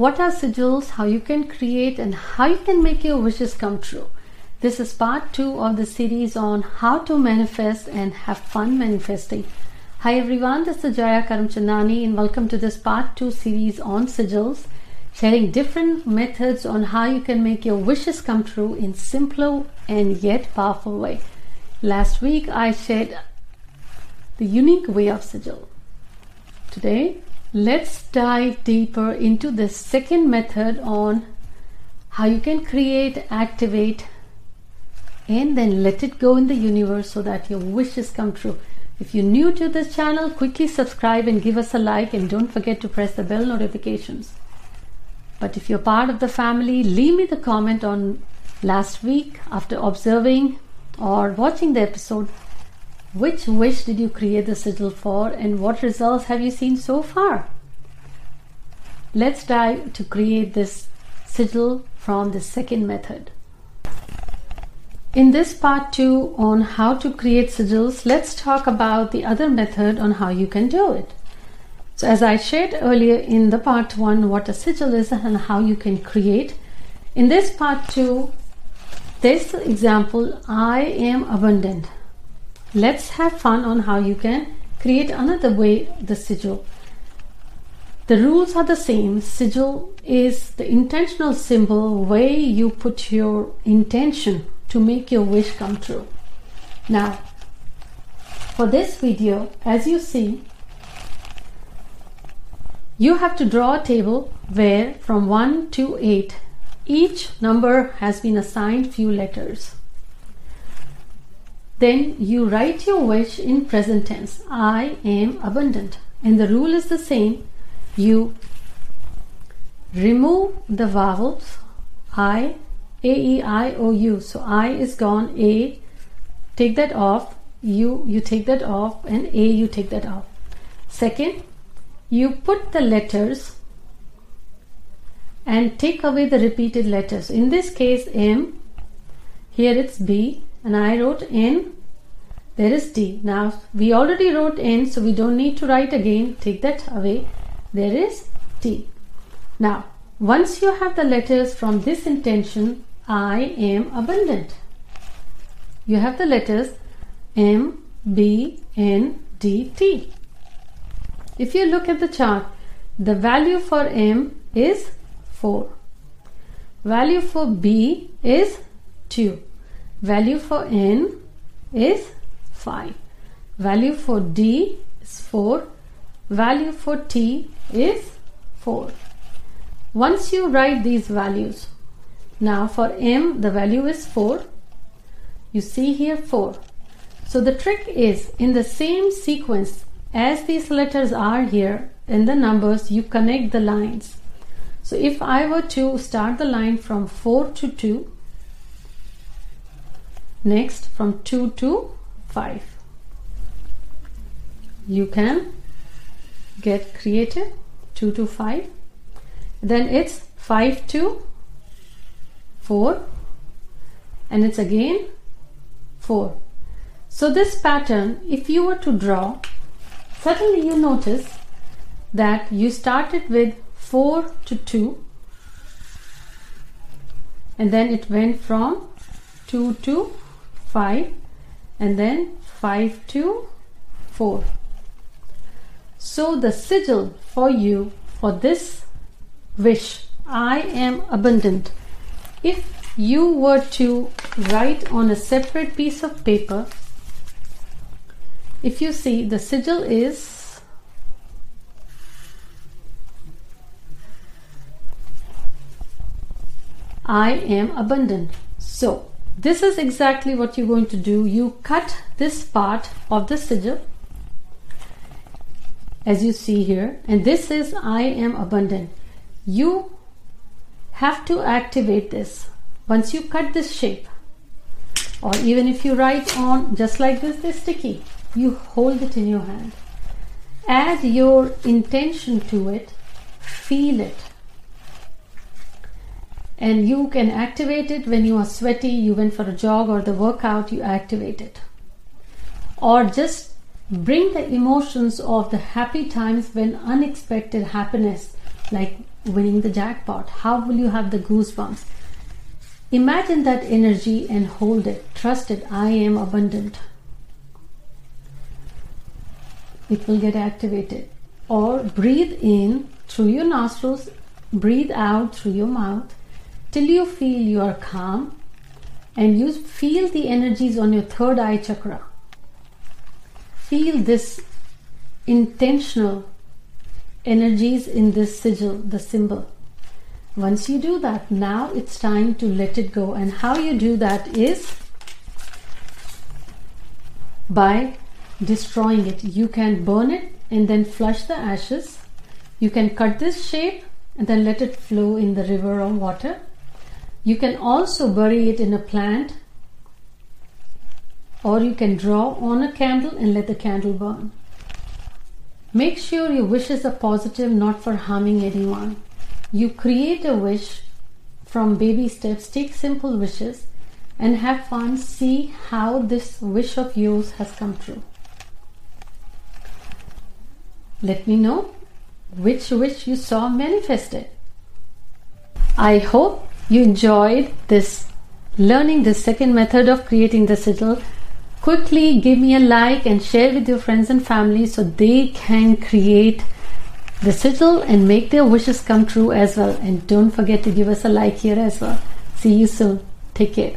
what are sigils, how you can create, and how you can make your wishes come true. This is part two of the series on how to manifest and have fun manifesting. Hi everyone, this is Jaya Karamchandani, and welcome to this part two series on sigils, sharing different methods on how you can make your wishes come true in simpler and yet powerful way. Last week I shared the unique way of sigil. Today, let's dive deeper into the second method on how you can create, activate, and then let it go in the universe so that your wishes come true. If you're new to this channel, quickly subscribe and give us a like, and don't forget to press the bell notifications. But if you're part of the family, leave me the comment on last week after observing or watching the episode which wish did you create the sigil for and what results have you seen so far? Let's dive to create this sigil from the second method. In this part 2 on how to create sigils, let's talk about the other method on how you can do it. So as I shared earlier in the part 1 what a sigil is and how you can create, in this part 2 this example I am abundant Let's have fun on how you can create another way the sigil. The rules are the same. Sigil is the intentional symbol way you put your intention to make your wish come true. Now, for this video, as you see, you have to draw a table where from 1 to 8 each number has been assigned few letters. Then you write your wish in present tense. I am abundant. And the rule is the same. You remove the vowels I, A, E, I, O, U. So I is gone. A, take that off. U, you take that off. And A, you take that off. Second, you put the letters and take away the repeated letters. In this case, M, here it's B, and I wrote N. There is D. Now we already wrote N, so we don't need to write again. Take that away. There is T. Now, once you have the letters from this intention, I am abundant. You have the letters M, B, N, D, T. If you look at the chart, the value for M is 4. Value for B is 2. Value for n is 5. Value for d is 4. Value for t is 4. Once you write these values, now for m the value is 4. You see here 4. So the trick is in the same sequence as these letters are here in the numbers, you connect the lines. So if I were to start the line from 4 to 2, next from 2 to 5 you can get creative 2 to 5 then it's 5 to 4 and it's again 4 so this pattern if you were to draw suddenly you notice that you started with 4 to 2 and then it went from 2 to 5 and then 5 to 4 so the sigil for you for this wish I am abundant. If you were to write on a separate piece of paper if you see the sigil is I am abundant. So this is exactly what you're going to do. You cut this part of the sigil as you see here and this is I am abundant. You have to activate this. Once you cut this shape or even if you write on just like this this sticky. You hold it in your hand. Add your intention to it. Feel it and you can activate it when you are sweaty, you went for a jog or the workout, you activate it. Or just bring the emotions of the happy times when unexpected happiness like winning the jackpot? How will you have the goosebumps? Imagine that energy and hold it. Trust it. I am abundant. It will get activated. Or breathe in through your nostrils, breathe out through your mouth till you feel you are calm and you feel the energies on your third eye chakra. Feel this intentional energies in this sigil, the symbol. Once you do that, now it's time to let it go. And how you do that is by destroying it. You can burn it and then flush the ashes. You can cut this shape and then let it flow in the river or water. You can also bury it in a plant or you can draw on a candle and let the candle burn. Make sure your wishes are positive, not for harming anyone. You create a wish from baby steps, take simple wishes, and have fun. See how this wish of yours has come true. Let me know which wish you saw manifested. I hope you enjoyed this learning the second method of creating the sigil quickly give me a like and share with your friends and family so they can create the sigil and make their wishes come true as well. And don't forget to give us a like here as well. See you soon. Take care.